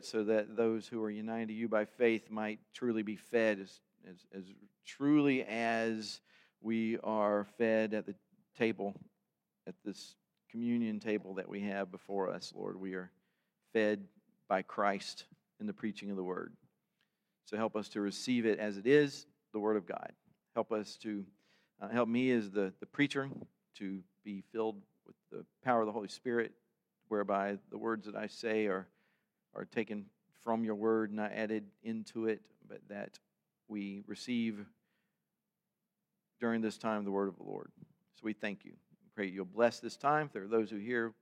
so that those who are united to you by faith might truly be fed as, as, as truly as we are fed at the table, at this communion table that we have before us, Lord. We are fed by Christ in the preaching of the word. So help us to receive it as it is, the word of God. Help us to uh, help me as the, the preacher to be filled with the power of the Holy Spirit, whereby the words that I say are, are taken from your word, not added into it, but that we receive during this time the word of the Lord. So we thank you. We pray you'll bless this time. If there are those who hear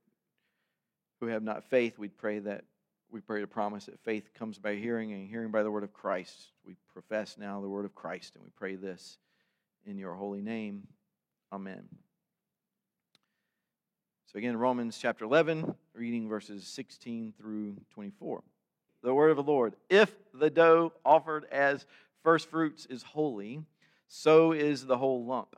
who have not faith, we pray that we pray to promise that faith comes by hearing and hearing by the word of Christ. We profess now the word of Christ and we pray this in your holy name. Amen. So again, Romans chapter 11, reading verses 16 through 24. The word of the Lord. If the dough offered as first fruits is holy, so is the whole lump.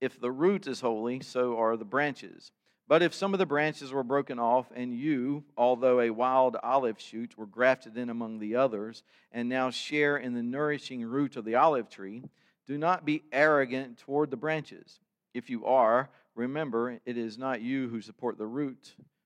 If the root is holy, so are the branches. But if some of the branches were broken off, and you, although a wild olive shoot, were grafted in among the others, and now share in the nourishing root of the olive tree, do not be arrogant toward the branches. If you are, remember it is not you who support the root,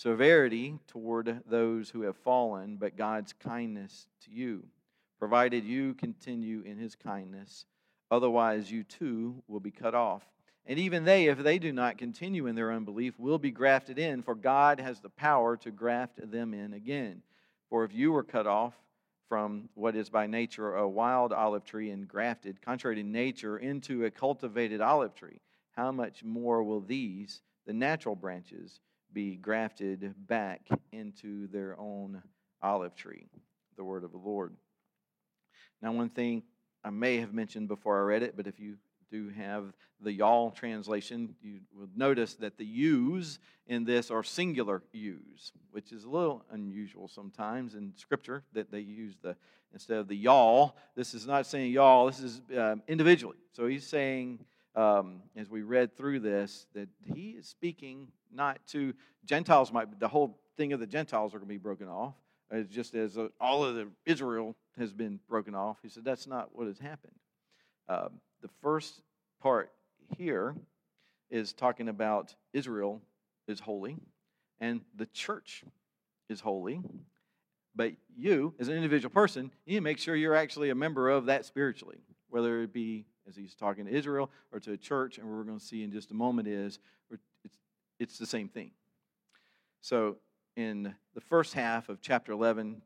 Severity toward those who have fallen, but God's kindness to you, provided you continue in his kindness. Otherwise, you too will be cut off. And even they, if they do not continue in their unbelief, will be grafted in, for God has the power to graft them in again. For if you were cut off from what is by nature a wild olive tree and grafted, contrary to nature, into a cultivated olive tree, how much more will these, the natural branches, be grafted back into their own olive tree? The word of the Lord. Now, one thing I may have mentioned before I read it, but if you do have the y'all translation, you will notice that the yous in this are singular yous, which is a little unusual sometimes in Scripture that they use the instead of the y'all. This is not saying y'all. This is um, individually. So he's saying, um, as we read through this, that he is speaking not to Gentiles. Might the whole thing of the Gentiles are going to be broken off, as just as uh, all of the Israel has been broken off. He said that's not what has happened. Um, the first part here is talking about Israel is holy and the church is holy. But you, as an individual person, you need to make sure you're actually a member of that spiritually, whether it be as he's talking to Israel or to a church, and we're going to see in just a moment is it's, it's the same thing. So in the first half of chapter 11,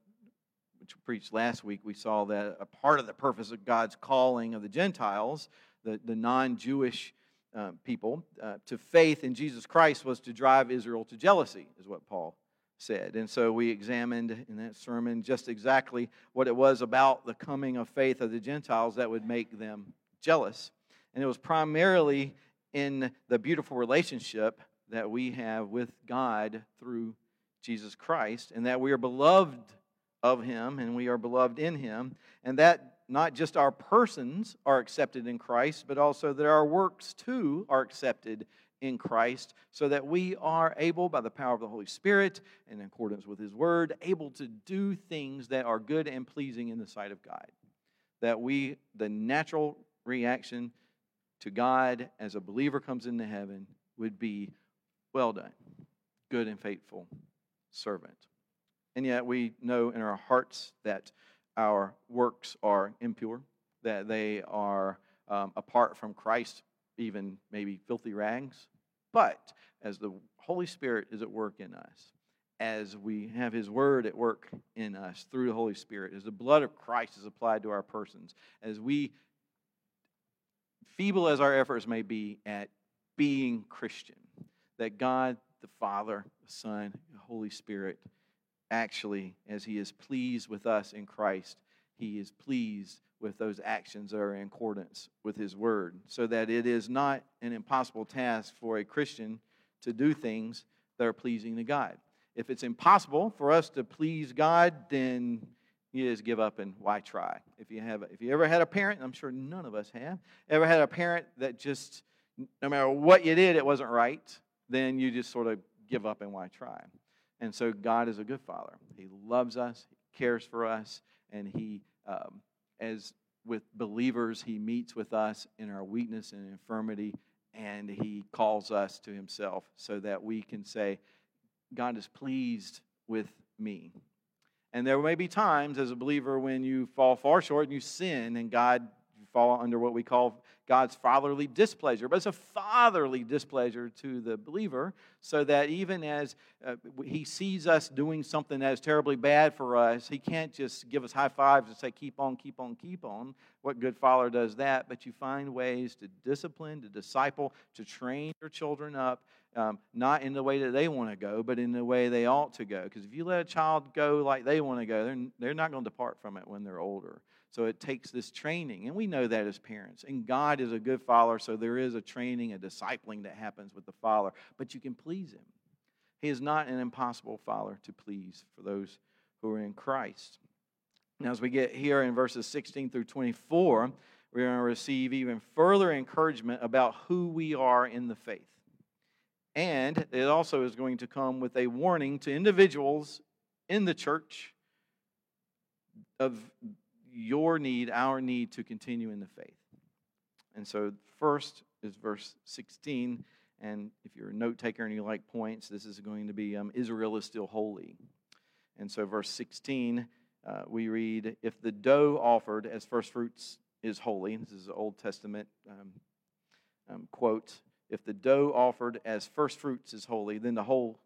which we preached last week, we saw that a part of the purpose of God's calling of the Gentiles, the, the non Jewish uh, people, uh, to faith in Jesus Christ was to drive Israel to jealousy, is what Paul said. And so we examined in that sermon just exactly what it was about the coming of faith of the Gentiles that would make them jealous. And it was primarily in the beautiful relationship that we have with God through Jesus Christ, and that we are beloved of him and we are beloved in him. And that not just our persons are accepted in Christ, but also that our works too are accepted in Christ, so that we are able, by the power of the Holy Spirit, in accordance with His Word, able to do things that are good and pleasing in the sight of God. That we, the natural reaction to God as a believer comes into heaven, would be, well done, good and faithful servant. And yet we know in our hearts that our works are impure, that they are um, apart from Christ, even maybe filthy rags. But as the Holy Spirit is at work in us, as we have His Word at work in us through the Holy Spirit, as the blood of Christ is applied to our persons, as we, feeble as our efforts may be at being Christian, that God, the Father, the Son, the Holy Spirit, actually, as he is pleased with us in Christ, he is pleased with those actions that are in accordance with his word, so that it is not an impossible task for a Christian to do things that are pleasing to God. If it's impossible for us to please God, then you just give up and why try? If you have, if you ever had a parent, I'm sure none of us have, ever had a parent that just, no matter what you did, it wasn't right, then you just sort of give up and why try? And so God is a good father. He loves us, he cares for us, and he, um, as with believers, he meets with us in our weakness and infirmity, and he calls us to himself so that we can say, God is pleased with me. And there may be times as a believer when you fall far short and you sin, and God, fall under what we call God's fatherly displeasure. But it's a fatherly displeasure to the believer, so that even as uh, He sees us doing something that is terribly bad for us, He can't just give us high fives and say, Keep on, keep on, keep on. What good father does that? But you find ways to discipline, to disciple, to train your children up um, not in the way that they want to go, but in the way they ought to go. Because if you let a child go like they want to go, they're, they're not going to depart from it when they're older. So it takes this training, and we know that as parents. And God is a good father, so there is a training, a discipling that happens with the father, but you can please him. He is not an impossible father to please for those who are in Christ. Now, as we get here in verses 16 through 24, we're going to receive even further encouragement about who we are in the faith. And it also is going to come with a warning to individuals in the church of your need, our need to continue in the faith. And so, first is verse 16. And if you're a note taker and you like points, this is going to be um, Israel is still holy. And so, verse 16, uh, we read, If the dough offered as first fruits is holy, this is an Old Testament um, um, quote, if the dough offered as first fruits is holy, then the whole,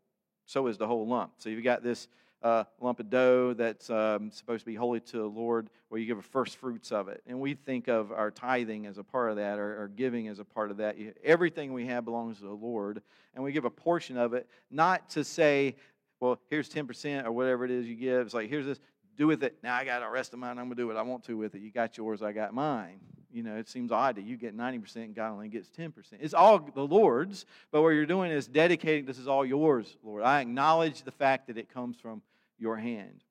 so is the whole lump. So you've got this uh, lump of dough that's um, supposed to be holy to the Lord, where you give a first fruits of it. And we think of our tithing as a part of that, or, or giving as a part of that. Everything we have belongs to the Lord, and we give a portion of it, not to say, well, here's 10% or whatever it is you give. It's like, here's this, do with it. Now I got the rest of mine. I'm going to do what I want to with it. You got yours, I got mine. You know, it seems odd that you get 90% and God only gets 10%. It's all the Lord's, but what you're doing is dedicating this is all yours, Lord. I acknowledge the fact that it comes from your hand.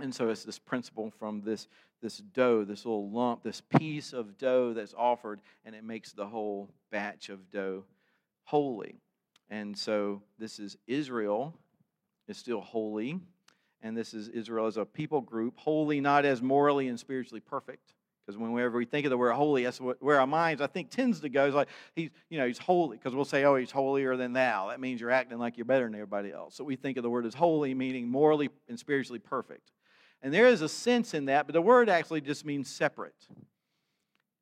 And so it's this principle from this, this dough, this little lump, this piece of dough that's offered, and it makes the whole batch of dough holy. And so this is Israel is still holy, and this is Israel as a people group, holy not as morally and spiritually perfect, because whenever we think of the word holy, that's where our minds, I think, tends to go. Is like he's, you know, he's holy. Because we'll say, oh, he's holier than thou. That means you're acting like you're better than everybody else. So we think of the word as holy, meaning morally and spiritually perfect. And there is a sense in that, but the word actually just means separate.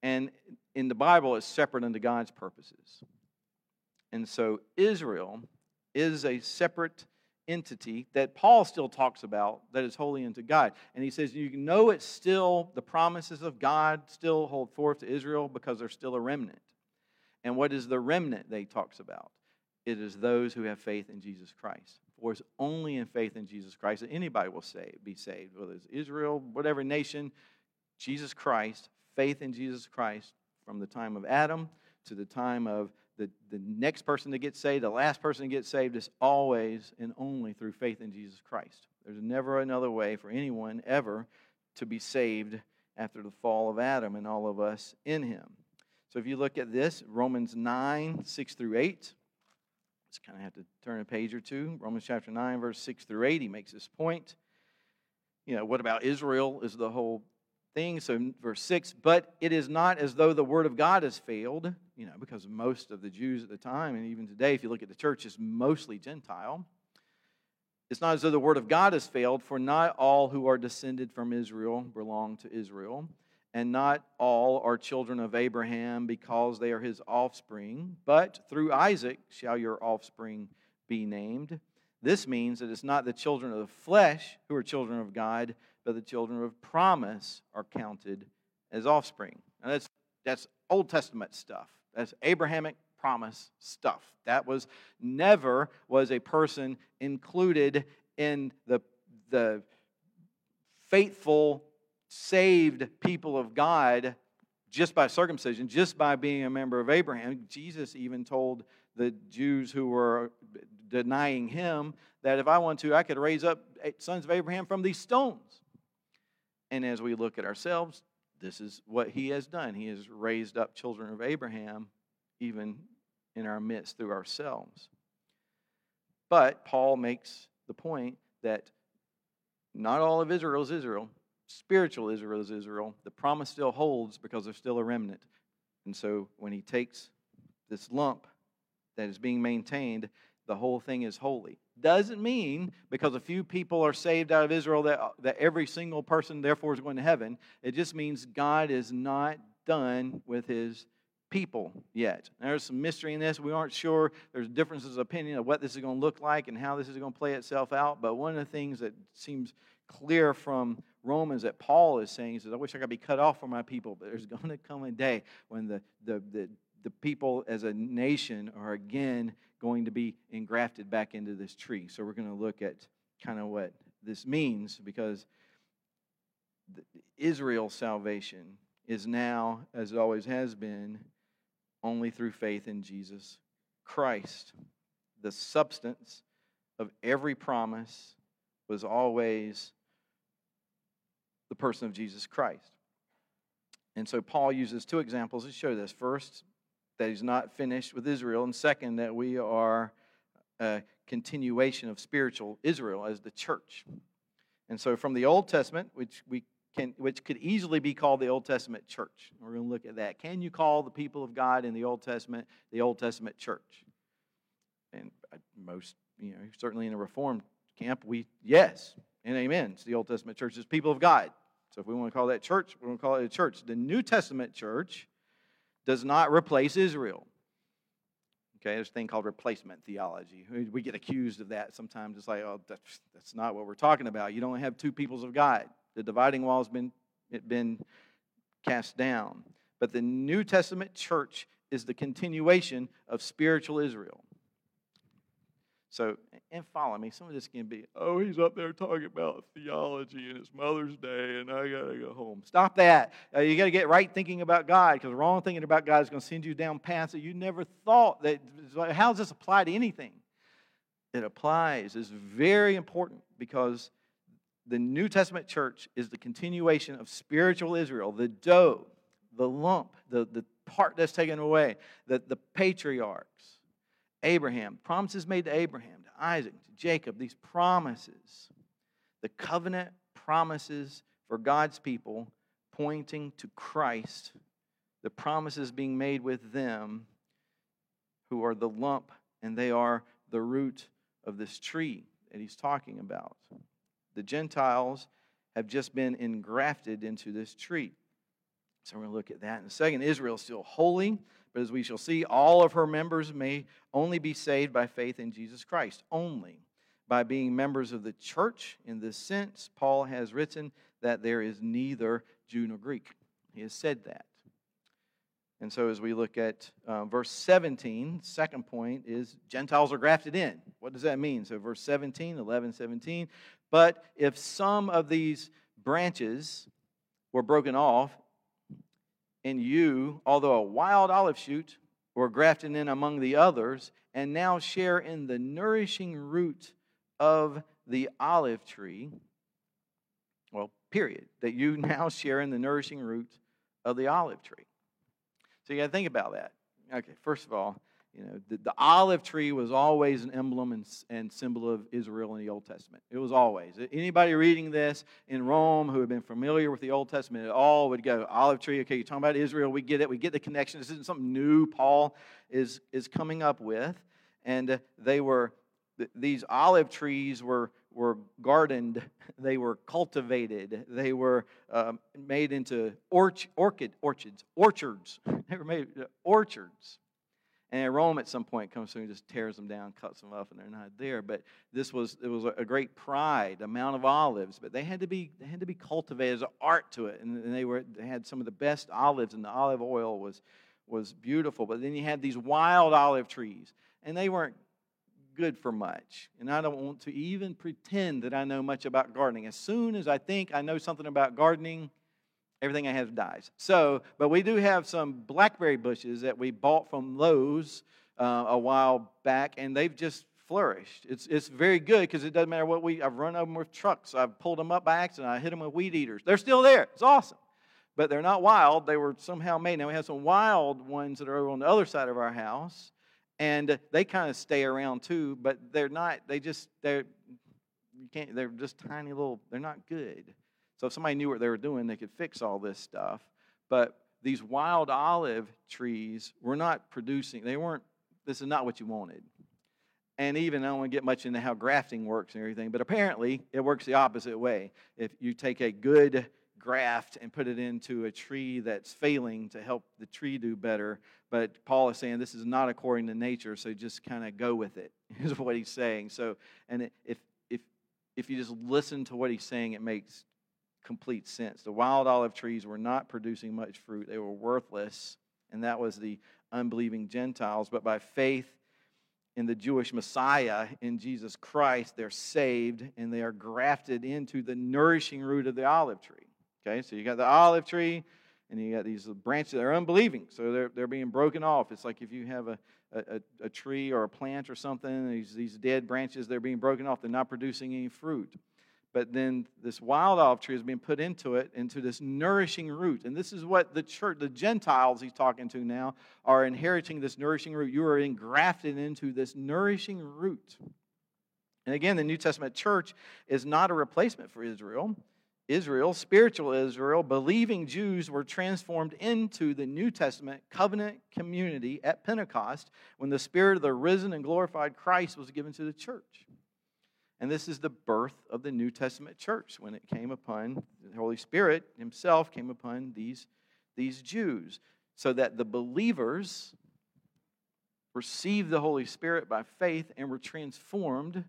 And in the Bible, it's separate unto God's purposes. And so Israel is a separate entity that Paul still talks about that is holy unto God. And he says, You know it's still the promises of God still hold forth to Israel because there's still a remnant. And what is the remnant they talks about? It is those who have faith in Jesus Christ. For it's only in faith in Jesus Christ that anybody will save, be saved, whether it's Israel, whatever nation, Jesus Christ, faith in Jesus Christ from the time of Adam to the time of the, the next person to get saved, the last person to get saved is always and only through faith in Jesus Christ. There's never another way for anyone ever to be saved after the fall of Adam and all of us in him. So if you look at this, Romans 9, 6 through 8, just kind of have to turn a page or two. Romans chapter 9, verse 6 through 8, he makes this point. You know, what about Israel is the whole thing. So, verse 6 But it is not as though the word of God has failed, you know, because most of the Jews at the time, and even today, if you look at the church, is mostly Gentile. It's not as though the word of God has failed, for not all who are descended from Israel belong to Israel, and not all are children of Abraham because they are his offspring, but through Isaac shall your offspring be named. This means that it's not the children of the flesh who are children of God, but the children of promise are counted as offspring. Now that's that's Old Testament stuff. That's Abrahamic promise stuff. That was never was a person included in the the faithful saved people of God just by circumcision, just by being a member of Abraham. Jesus even told the Jews who were denying him that if I want to, I could raise up sons of Abraham from these stones. And as we look at ourselves, this is what he has done. He has raised up children of Abraham, even in our midst through ourselves. But Paul makes the point that not all of Israel is Israel. Spiritual Israel is Israel. The promise still holds because there's still a remnant. And so when he takes this lump that is being maintained, the whole thing is holy. Doesn't mean because a few people are saved out of Israel that, that every single person therefore is going to heaven. It just means God is not done with his people yet. There's some mystery in this. We aren't sure. There's differences of opinion of what this is going to look like and how this is going to play itself out. But one of the things that seems clear from Romans that Paul is saying is, I wish I could be cut off from my people, but there's going to come a day when the, the, the, the people as a nation are again going to be engrafted back into this tree. So we're going to look at kind of what this means because Israel's salvation is now, as it always has been, only through faith in Jesus Christ. The substance of every promise was always the person of Jesus Christ. And so Paul uses two examples to show this. First, that he's not finished with Israel, and second, that we are a continuation of spiritual Israel as the church. And so from the Old Testament, which we can, which could easily be called the Old Testament church. We're going to look at that. Can you call the people of God in the Old Testament the Old Testament church? And most, you know, certainly in the Reformed camp, we yes and amen. It's the Old Testament church. It's people of God. So if we want to call that church, we're going to call it a church. The New Testament church does not replace Israel. Okay, there's a thing called replacement theology. We get accused of that sometimes. It's like, oh, that's, that's not what we're talking about. You don't have two peoples of God. The dividing wall has been, it been cast down. But the New Testament church is the continuation of spiritual Israel. So, and follow me. Some of this can be, oh, he's up there talking about theology and it's Mother's Day and I got to go home. Stop that. Uh, you got to get right thinking about God because wrong thinking about God is going to send you down paths that you never thought that. How does this apply to anything? It applies. It's very important because the New Testament church is the continuation of spiritual Israel, the dough, the lump, the, the part that's taken away, the, the patriarchs, Abraham, promises made to Abraham, to Isaac, to Jacob, these promises, the covenant promises for God's people pointing to Christ, the promises being made with them who are the lump and they are the root of this tree that he's talking about. The Gentiles have just been engrafted into this tree. So we're going to look at that in a second. Israel is still holy, but as we shall see, all of her members may only be saved by faith in Jesus Christ, only by being members of the church. In this sense, Paul has written that there is neither Jew nor Greek. He has said that. And so, as we look at uh, verse 17, second point is Gentiles are grafted in. What does that mean? So, verse 17, 11, 17. But if some of these branches were broken off, and you, although a wild olive shoot, were grafted in among the others, and now share in the nourishing root of the olive tree, well, period, that you now share in the nourishing root of the olive tree. So you got to think about that. Okay, first of all, you know, the, the, olive tree was always an emblem and, and symbol of Israel in the Old Testament. It was always. Anybody reading this in Rome who had been familiar with the Old Testament at all would go, olive tree, okay, you're talking about Israel, we get it, we get the connection. This isn't something new Paul is, is coming up with. And uh, they were, these olive trees were, were gardened, they were cultivated, they were um, made into orch, orchid, orchards, orchards. They were made orchards and Rome at some point comes through and just tears them down, cuts them up, and they're not there. But this was it was a great pride, a mount of olives. But they had to be they had to be cultivated. There's art to it, and they were they had some of the best olives, and the olive oil was was beautiful. But then you had these wild olive trees, and they weren't good for much. And I don't want to even pretend that I know much about gardening. As soon as I think I know something about gardening, Everything I have dies. So, but we do have some blackberry bushes that we bought from Lowe's uh, a while back, and they've just flourished. It's, it's very good because it doesn't matter what we, I've run over them with trucks. I've pulled them up by accident. I hit them with weed eaters. They're still there. It's awesome. But they're not wild. They were somehow made. Now we have some wild ones that are over on the other side of our house, and they kind of stay around too, but they're not, they just, they're, you can't, they're just tiny little, they're not good. So if somebody knew what they were doing, they could fix all this stuff. But these wild olive trees were not producing, they weren't, this is not what you wanted. And even I don't want to get much into how grafting works and everything, but apparently it works the opposite way. If you take a good graft and put it into a tree that's failing to help the tree do better, but Paul is saying this is not according to nature, so just kind of go with it, is what he's saying. So, and if, if, if you just listen to what he's saying, it makes complete sense. The wild olive trees were not producing much fruit, they were worthless, and that was the unbelieving Gentiles. But by faith in the Jewish Messiah, in Jesus Christ, they're saved and they are grafted into the nourishing root of the olive tree. Okay, so you got the olive tree. And you got these branches that are unbelieving, so they're, they're being broken off. It's like if you have a, a, a tree or a plant or something, these, these dead branches, they're being broken off. They're not producing any fruit but then this wild olive tree is being put into it, into this nourishing root. And this is what the church, the Gentiles he's talking to now, are inheriting this nourishing root. You are engrafted into this nourishing root. And again, the New Testament church is not a replacement for Israel. Israel, spiritual Israel, believing Jews were transformed into the New Testament covenant community at Pentecost when the Spirit of the risen and glorified Christ was given to the church. And this is the birth of the New Testament church when it came upon the Holy Spirit himself came upon these, these Jews. So that the believers received the Holy Spirit by faith and were transformed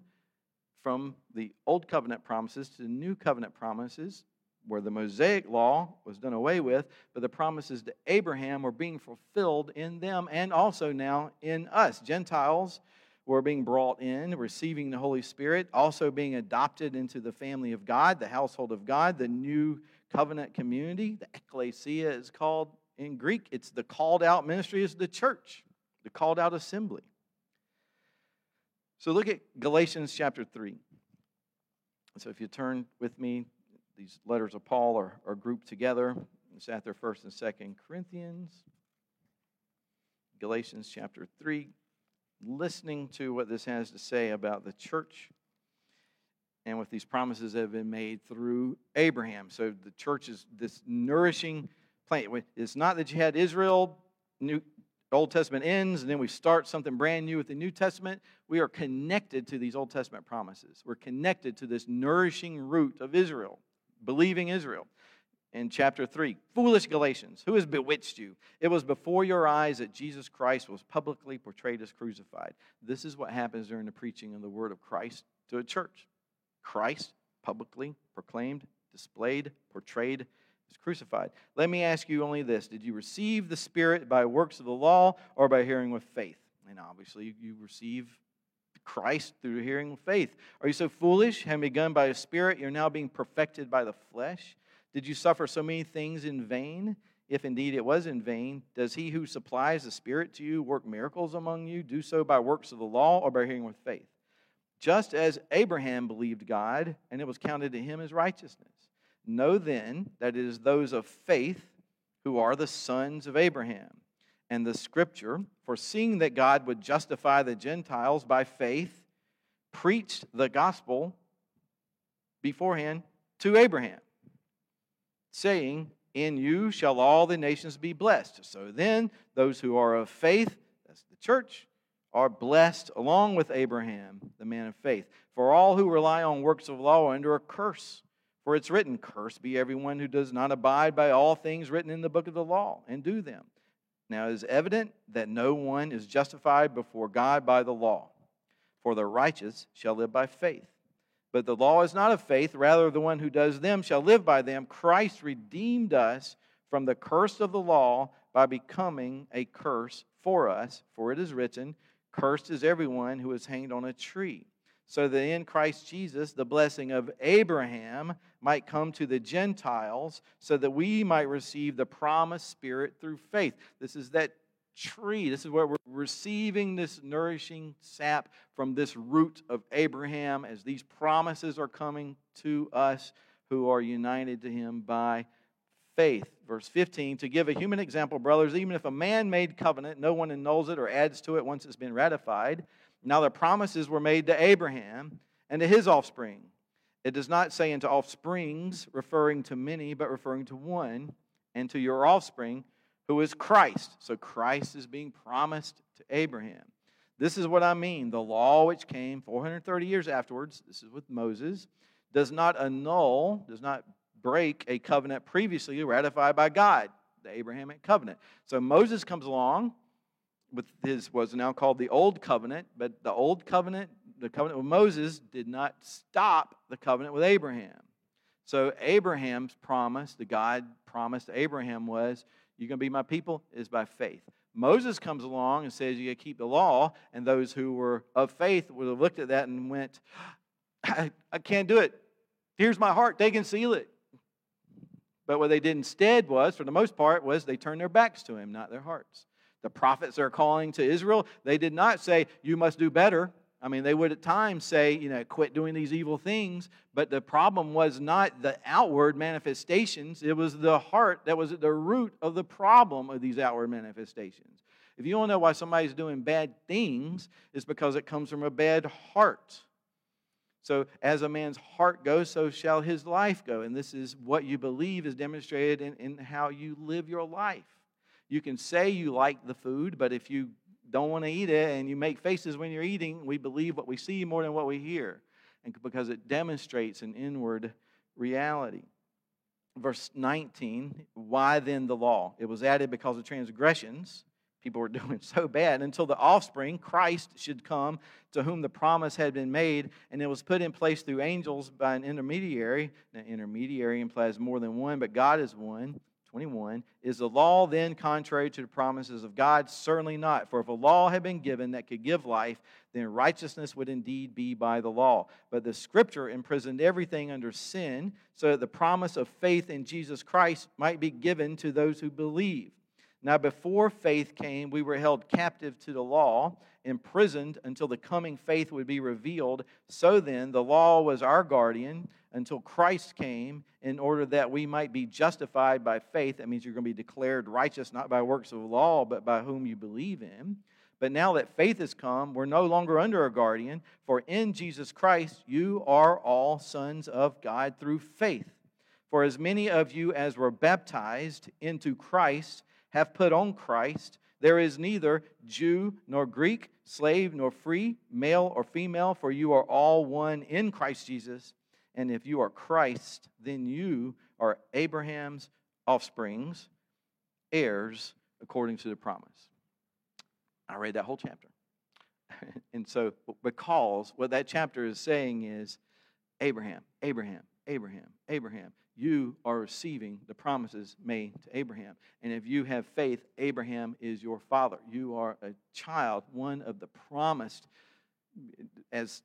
from the old covenant promises to the new covenant promises, where the Mosaic law was done away with, but the promises to Abraham were being fulfilled in them and also now in us. Gentiles were being brought in, receiving the Holy Spirit, also being adopted into the family of God, the household of God, the new covenant community. The ecclesia is called in Greek. It's the called out ministry, is the church, the called out assembly. So look at Galatians chapter 3. So if you turn with me, these letters of Paul are, are grouped together. It's after 1st and 2nd Corinthians. Galatians chapter 3 listening to what this has to say about the church and with these promises that have been made through Abraham. So the church is this nourishing plant. It's not that you had Israel, New Old Testament ends, and then we start something brand new with the New Testament. We are connected to these Old Testament promises. We're connected to this nourishing root of Israel, believing Israel in chapter 3. Foolish Galatians, who has bewitched you? It was before your eyes that Jesus Christ was publicly portrayed as crucified. This is what happens during the preaching of the word of Christ to a church. Christ publicly proclaimed, displayed, portrayed as crucified. Let me ask you only this Did you receive the Spirit by works of the law or by hearing with faith? And obviously, you receive Christ through hearing with faith. Are you so foolish? Having begun by a Spirit, you're now being perfected by the flesh? Did you suffer so many things in vain? If indeed it was in vain, does he who supplies the Spirit to you work miracles among you? Do so by works of the law or by hearing with faith? Just as Abraham believed God, and it was counted to him as righteousness. Know then that it is those of faith who are the sons of Abraham. And the scripture, foreseeing that God would justify the Gentiles by faith, preached the gospel beforehand to Abraham saying, In you shall all the nations be blessed. So then, those who are of faith, that's the church, are blessed along with Abraham, the man of faith. For all who rely on works of law are under a curse. For it's written, Cursed be everyone who does not abide by all things written in the book of the law and do them. Now it is evident that no one is justified before God by the law, for the righteous shall live by faith. But the law is not of faith, rather, the one who does them shall live by them. Christ redeemed us from the curse of the law by becoming a curse for us. For it is written, Cursed is everyone who is hanged on a tree, so that in Christ Jesus the blessing of Abraham might come to the Gentiles, so that we might receive the promised Spirit through faith. This is that tree. This is where we're receiving this nourishing sap from this root of Abraham as these promises are coming to us who are united to him by faith. Verse 15 To give a human example, brothers, even if a man made covenant, no one annuls it or adds to it once it's been ratified. Now the promises were made to Abraham and to his offspring. It does not say into offsprings, referring to many, but referring to one, and to your offspring who is Christ. So Christ is being promised to Abraham. This is what I mean. The law, which came 430 years afterwards, this is with Moses, does not annul, does not break a covenant previously ratified by God, the Abrahamic covenant. So Moses comes along with his, was now called the Old Covenant, but the Old Covenant, the covenant with Moses, did not stop the covenant with Abraham. So Abraham's promise, the God promise to Abraham was, you're going to be my people is by faith. Moses comes along and says you got to keep the law, and those who were of faith would have looked at that and went, I, I can't do it. Here's my heart. They can seal it. But what they did instead was, for the most part, was they turned their backs to him, not their hearts. The prophets are calling to Israel. They did not say, You must do better. I mean, they would at times say, you know, quit doing these evil things, but the problem was not the outward manifestations, it was the heart that was at the root of the problem of these outward manifestations. If you don't know why somebody's doing bad things, it's because it comes from a bad heart. So, as a man's heart goes, so shall his life go. And this is what you believe is demonstrated in, in how you live your life. You can say you like the food, but if you don't want to eat it and you make faces when you're eating, we believe what we see more than what we hear. And because it demonstrates an inward reality. Verse 19, why then the law? It was added because of transgressions. People were doing so bad until the offspring, Christ, should come, to whom the promise had been made, and it was put in place through angels by an intermediary. Now, intermediary implies more than one, but God is one. 21. Is the law then contrary to the promises of God? Certainly not. For if a law had been given that could give life, then righteousness would indeed be by the law. But the scripture imprisoned everything under sin, so that the promise of faith in Jesus Christ might be given to those who believe. Now, before faith came, we were held captive to the law, imprisoned until the coming faith would be revealed. So then, the law was our guardian until Christ came in order that we might be justified by faith. That means you're going to be declared righteous not by works of law, but by whom you believe in. But now that faith has come, we're no longer under a guardian, for in Jesus Christ you are all sons of God through faith. For as many of you as were baptized into Christ have put on Christ. There is neither Jew nor Greek, slave nor free, male or female, for you are all one in Christ Jesus. And if you are Christ, then you are Abraham's offsprings, heirs according to the promise. I read that whole chapter. and so, because what that chapter is saying is Abraham, Abraham, Abraham, Abraham, you are receiving the promises made to Abraham. And if you have faith, Abraham is your father. You are a child, one of the promised as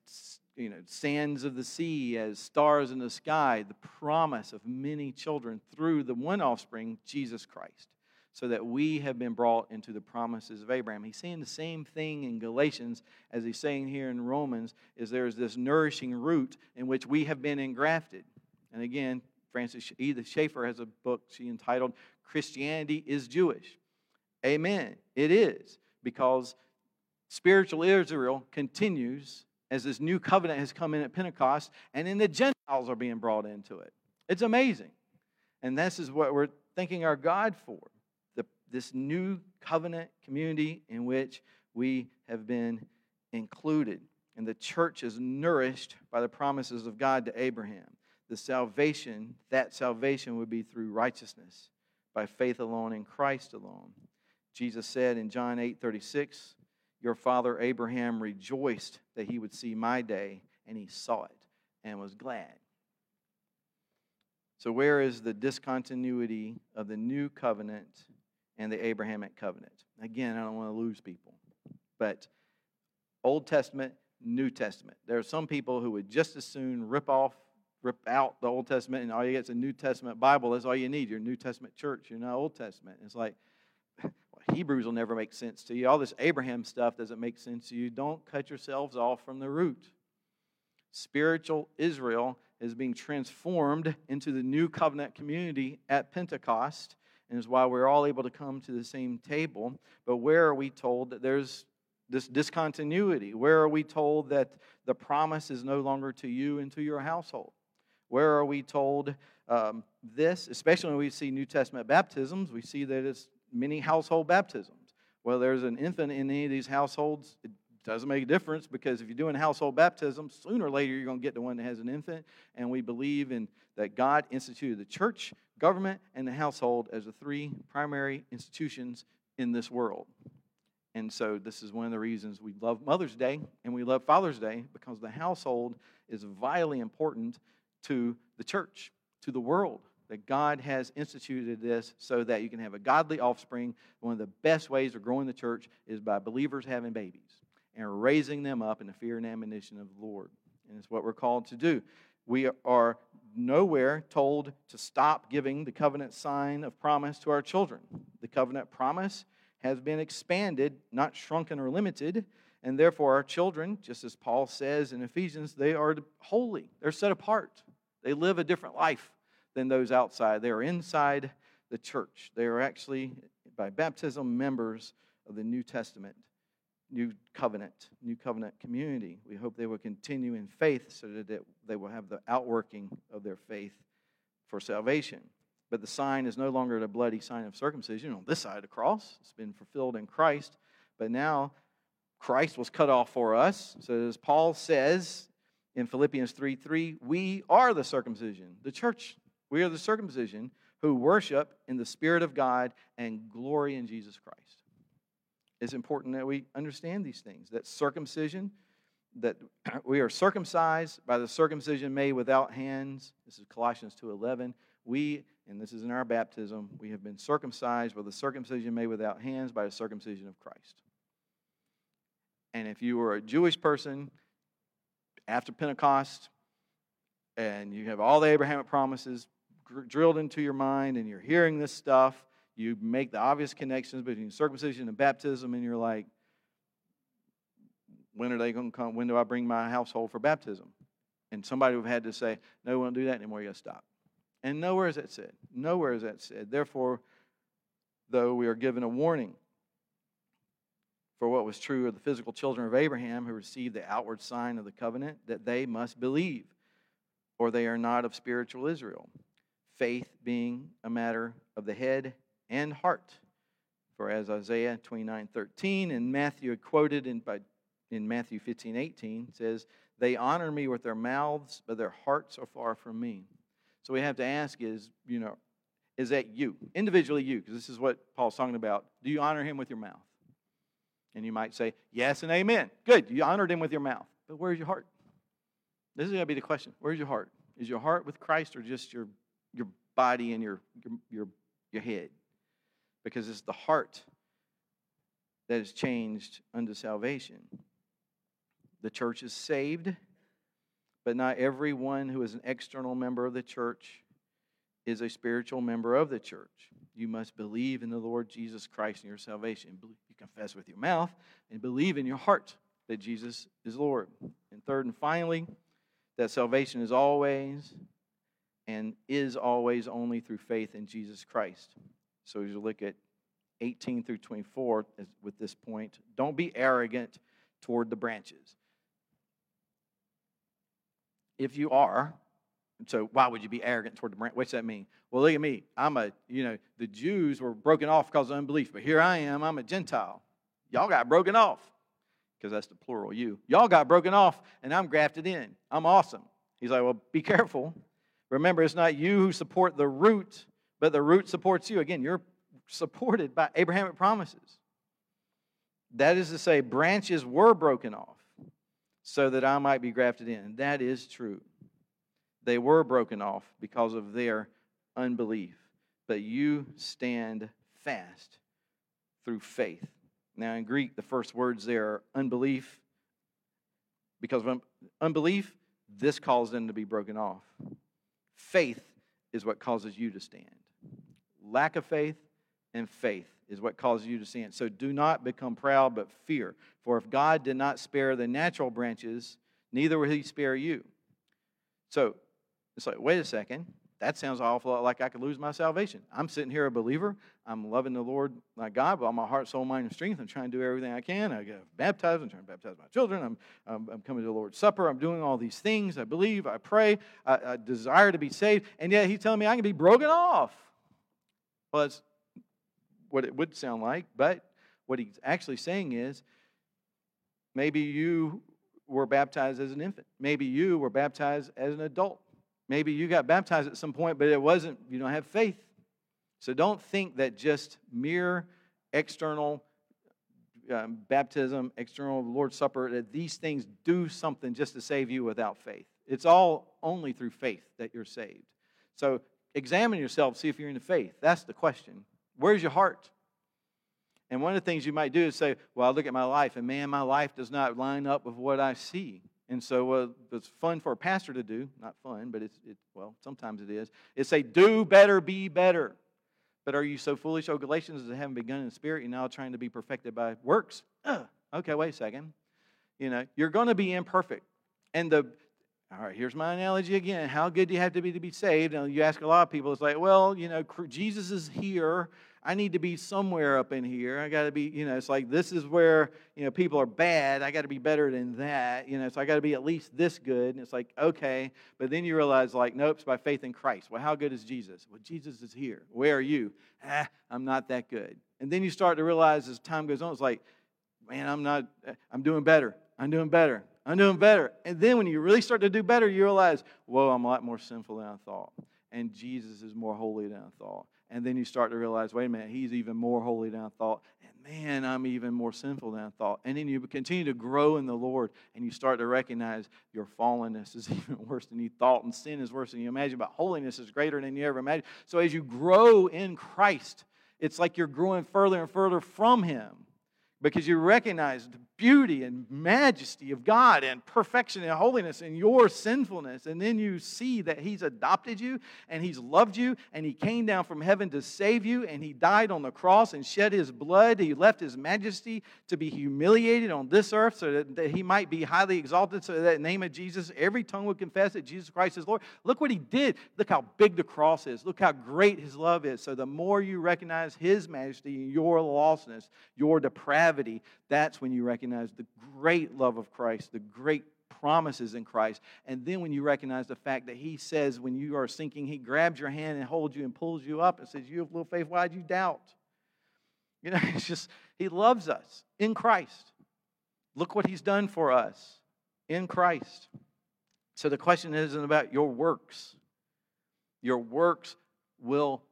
you know, sands of the sea, as stars in the sky, the promise of many children through the one offspring, Jesus Christ, so that we have been brought into the promises of Abraham. He's saying the same thing in Galatians as he's saying here in Romans, is there's this nourishing root in which we have been engrafted. And again, Francis Edith Schaeffer has a book she entitled Christianity is Jewish. Amen. It is, because spiritual Israel continues as this new covenant has come in at Pentecost, and then the Gentiles are being brought into it. It's amazing. And this is what we're thanking our God for the, this new covenant community in which we have been included. And the church is nourished by the promises of God to Abraham. The salvation, that salvation would be through righteousness, by faith alone in Christ alone. Jesus said in John 8 36, your father Abraham rejoiced that he would see my day, and he saw it and was glad. So, where is the discontinuity of the new covenant and the Abrahamic covenant? Again, I don't want to lose people, but Old Testament New Testament. There are some people who would just as soon rip off, rip out the Old Testament, and all you get is a New Testament Bible. That's all you need. Your New Testament church. You're not Old Testament. It's like Hebrews will never make sense to you. All this Abraham stuff doesn't make sense to you. Don't cut yourselves off from the root. Spiritual Israel is being transformed into the new covenant community at Pentecost, and is why we're all able to come to the same table. But where are we told that there's this discontinuity? Where are we told that the promise is no longer to you and to your household? Where are we told um, this, especially when we see New Testament baptisms, we see that it's many household baptisms. Well, there's an infant in any of these households, it doesn't make a difference because if you're doing household baptism, sooner or later you're going to get the one that has an infant. And we believe in that God instituted the church, government, and the household as the three primary institutions in this world. And so, this is one of the reasons we love Mother's Day and we love Father's Day because the household is vitally important to the church, to the world. That God has instituted this so that you can have a godly offspring. One of the best ways of growing the church is by believers having babies and raising them up in the fear and admonition of the Lord. And it's what we're called to do. We are nowhere told to stop giving the covenant sign of promise to our children. The covenant promise has been expanded, not shrunken or limited. And therefore, our children, just as Paul says in Ephesians, they are holy. They're set apart. They live a different life than those outside. They are inside the church. They are actually, by baptism, members of the New Testament, New Covenant, New Covenant community. We hope they will continue in faith so that they will have the outworking of their faith for salvation. But the sign is no longer the bloody sign of circumcision on this side of the cross. It's been fulfilled in Christ. But now Christ was cut off for us. So as Paul says in Philippians 3 3, we are the circumcision. The church, we are the circumcision who worship in the Spirit of God and glory in Jesus Christ. It's important that we understand these things that circumcision, that we are circumcised by the circumcision made without hands. This is Colossians 2:11. We and this is in our baptism, we have been circumcised with the circumcision made without hands by the circumcision of Christ. And if you were a Jewish person after Pentecost and you have all the Abrahamic promises drilled into your mind and you're hearing this stuff, you make the obvious connections between circumcision and baptism, and you're like, when are they going to come? When do I bring my household for baptism? And somebody would have had to say, no, we won't do that anymore. You got to stop. And nowhere is that said. Nowhere is that said. Therefore, though we are given a warning for what was true of the physical children of Abraham who received the outward sign of the covenant, that they must believe, or they are not of spiritual Israel. Faith being a matter of the head and heart. For as Isaiah 29 13 and Matthew quoted in, by, in Matthew 15 18 says, They honor me with their mouths, but their hearts are far from me. So we have to ask is, you know, is that you, individually you, because this is what Paul's talking about. Do you honor him with your mouth? And you might say, yes and amen. Good, you honored him with your mouth. But where's your heart? This is going to be the question. Where's your heart? Is your heart with Christ or just your, your body and your, your, your, head? Because it's the heart that is changed unto salvation. The church is saved but not everyone who is an external member of the church is a spiritual member of the church. You must believe in the Lord Jesus Christ in your salvation. You confess with your mouth and believe in your heart that Jesus is Lord. And third and finally, that salvation is always and is always only through faith in Jesus Christ. So as you look at 18 through 24 with this point, don't be arrogant toward the branches if you are, so why would you be arrogant toward the branch? What's that mean? Well, look at me. I'm a, you know, the Jews were broken off because of unbelief, but here I am. I'm a Gentile. Y'all got broken off because that's the plural, you. Y'all got broken off, and I'm grafted in. I'm awesome. He's like, well, be careful. Remember, it's not you who support the root, but the root supports you. Again, you're supported by Abrahamic promises. That is to say, branches were broken off so that I might be grafted in. That is true. They were broken off because of their unbelief, but you stand fast through faith. Now, in Greek, the first words there are unbelief Because of unbelief, this caused them to be broken off. Faith is what causes you to stand. Lack of faith and faith is what causes you to stand. So do not become proud, but fear. For if God did not spare the natural branches, neither will he spare you. So it's like, wait a second. That sounds awful like I could lose my salvation. I'm sitting here a believer. I'm loving the Lord my God with all my heart, soul, mind, and strength. I'm trying to do everything I can. I get baptized. I'm trying to baptize my children. I'm, I'm, I'm, coming to the Lord's Supper. I'm doing all these things. I believe. I pray. I, I desire to be saved. And yet he's telling me I can be broken off. Well, that's what it would sound like. But what he's actually saying is maybe you were baptized as an infant. Maybe you were baptized as an adult. Maybe you got baptized at some point, but it wasn't, you don't have faith. So don't think that just mere external um, baptism, external Lord's Supper, that these things do something just to save you without faith. It's all only through faith that you're saved. So examine yourself, see if you're in the faith. That's the question. Where's your heart? And one of the things you might do is say, Well, I look at my life, and man, my life does not line up with what I see. And so, uh, it's fun for a pastor to do, not fun, but it's, it, well, sometimes it is, is say, Do better, be better. But are you so foolish, O Galatians, as haven't begun in the spirit, you're now trying to be perfected by works? okay, wait a second. You know, you're going to be imperfect. And the, all right, here's my analogy again. How good do you have to be to be saved? And you ask a lot of people, it's like, well, you know, Jesus is here. I need to be somewhere up in here. I got to be, you know, it's like this is where, you know, people are bad. I got to be better than that. You know, so I got to be at least this good. And it's like, okay. But then you realize, like, nope, it's by faith in Christ. Well, how good is Jesus? Well, Jesus is here. Where are you? Ah, I'm not that good. And then you start to realize as time goes on, it's like, man, I'm not, I'm doing better. I'm doing better. I'm doing better. And then when you really start to do better, you realize, whoa, I'm a lot more sinful than I thought. And Jesus is more holy than I thought. And then you start to realize, wait a minute, he's even more holy than I thought. And man, I'm even more sinful than I thought. And then you continue to grow in the Lord and you start to recognize your fallenness is even worse than you thought, and sin is worse than you imagined, but holiness is greater than you ever imagined. So as you grow in Christ, it's like you're growing further and further from him because you recognize beauty and majesty of God and perfection and holiness and your sinfulness. And then you see that He's adopted you and He's loved you and He came down from heaven to save you and He died on the cross and shed His blood. He left His majesty to be humiliated on this earth so that, that He might be highly exalted, so that name of Jesus, every tongue would confess that Jesus Christ is Lord. Look what He did. Look how big the cross is. Look how great His love is. So the more you recognize His majesty, and your lostness, your depravity, that's when you recognize the great love of Christ, the great promises in Christ. And then when you recognize the fact that He says, when you are sinking, He grabs your hand and holds you and pulls you up and says, You have little faith, why do you doubt? You know, it's just, He loves us in Christ. Look what He's done for us in Christ. So the question isn't about your works. Your works will,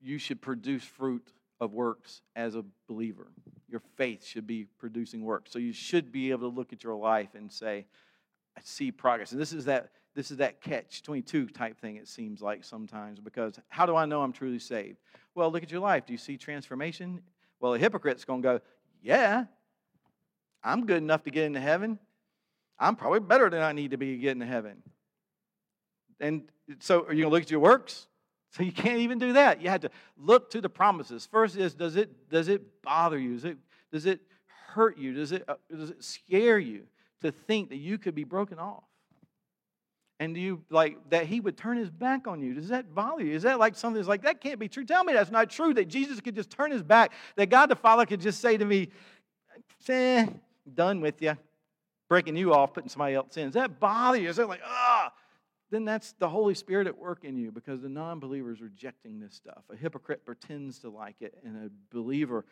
you should produce fruit of works as a believer. Your faith should be producing work. So you should be able to look at your life and say, I see progress. And this is that this is that catch 22 type thing it seems like sometimes because how do I know I'm truly saved? Well, look at your life. Do you see transformation? Well, a hypocrite's going to go, "Yeah. I'm good enough to get into heaven. I'm probably better than I need to be to get into heaven." And so are you going to look at your works? So you can't even do that. You had to look to the promises. First is does it does it bother you? Does it does it hurt you? Does it uh, does it scare you to think that you could be broken off? And do you like that he would turn his back on you? Does that bother you? Is that like something that's like that can't be true? Tell me that's not true. That Jesus could just turn his back. That God the Father could just say to me, eh, "Done with you." breaking you off, putting somebody else in. Does that bother you? Is that like, ah, then that's the Holy Spirit at work in you because the non believer is rejecting this stuff. A hypocrite pretends to like it, and a believer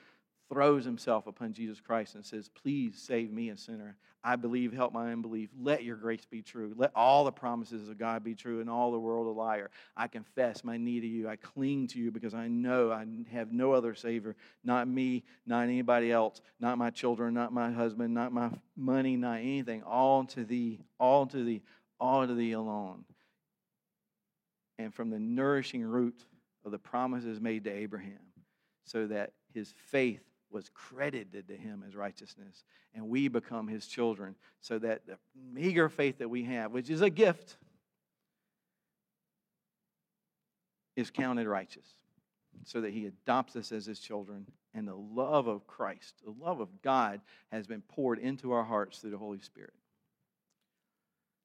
throws himself upon Jesus Christ and says, Please save me, a sinner. I believe, help my unbelief. Let your grace be true. Let all the promises of God be true and all the world a liar. I confess my need of you. I cling to you because I know I have no other Savior, not me, not anybody else, not my children, not my husband, not my money, not anything. All to thee, all to thee thee alone. And from the nourishing root of the promises made to Abraham, so that his faith was credited to him as righteousness, and we become his children, so that the meager faith that we have, which is a gift, is counted righteous, so that he adopts us as his children, and the love of Christ, the love of God, has been poured into our hearts through the Holy Spirit.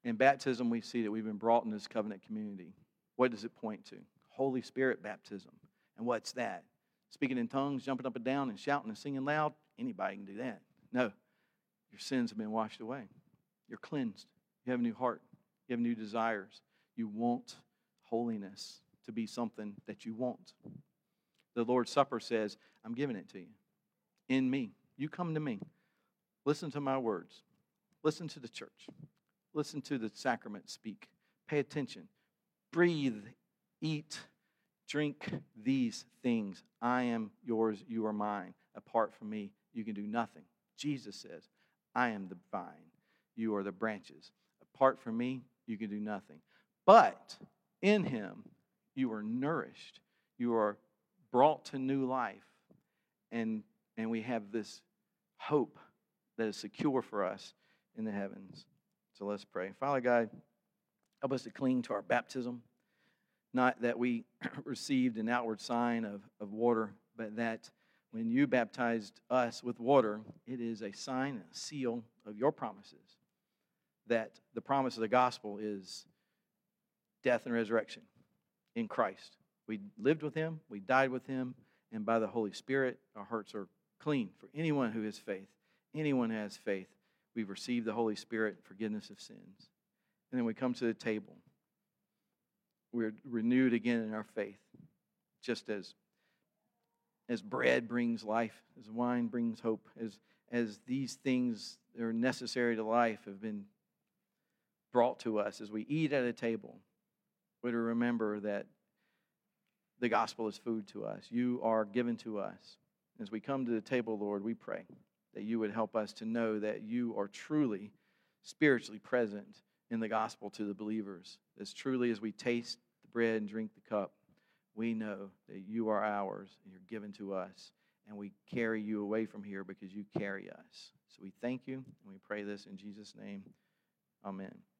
In baptism, we see that we've been brought in this covenant community. What does it point to? Holy Spirit baptism. And what's that? Speaking in tongues, jumping up and down, and shouting and singing loud? Anybody can do that. No. Your sins have been washed away. You're cleansed. You have a new heart. You have new desires. You want holiness to be something that you want. The Lord's Supper says, I'm giving it to you. In me. You come to me. Listen to my words. Listen to the church. Listen to the sacrament speak. Pay attention. Breathe, eat, drink these things. I am yours, you are mine. Apart from me, you can do nothing. Jesus says, I am the vine, you are the branches. Apart from me, you can do nothing. But in him, you are nourished, you are brought to new life, and, and we have this hope that is secure for us in the heavens. So let's pray. Father God, help us to cling to our baptism, not that we received an outward sign of, of water, but that when you baptized us with water, it is a sign, a seal of your promises. That the promise of the gospel is death and resurrection in Christ. We lived with him, we died with him, and by the Holy Spirit, our hearts are clean for anyone who has faith. Anyone who has faith, we've received the Holy Spirit, forgiveness of sins. And then we come to the table. We're renewed again in our faith, just as as bread brings life, as wine brings hope, as as these things that are necessary to life have been brought to us as we eat at a table we're to remember that the gospel is food to us. You are given to us. As we come to the table, Lord, we pray that you would help us to know that you are truly spiritually present in the gospel to the believers. As truly as we taste the bread and drink the cup, we know that you are ours and you're given to us, and we carry you away from here because you carry us. So we thank you and we pray this in Jesus' name. Amen.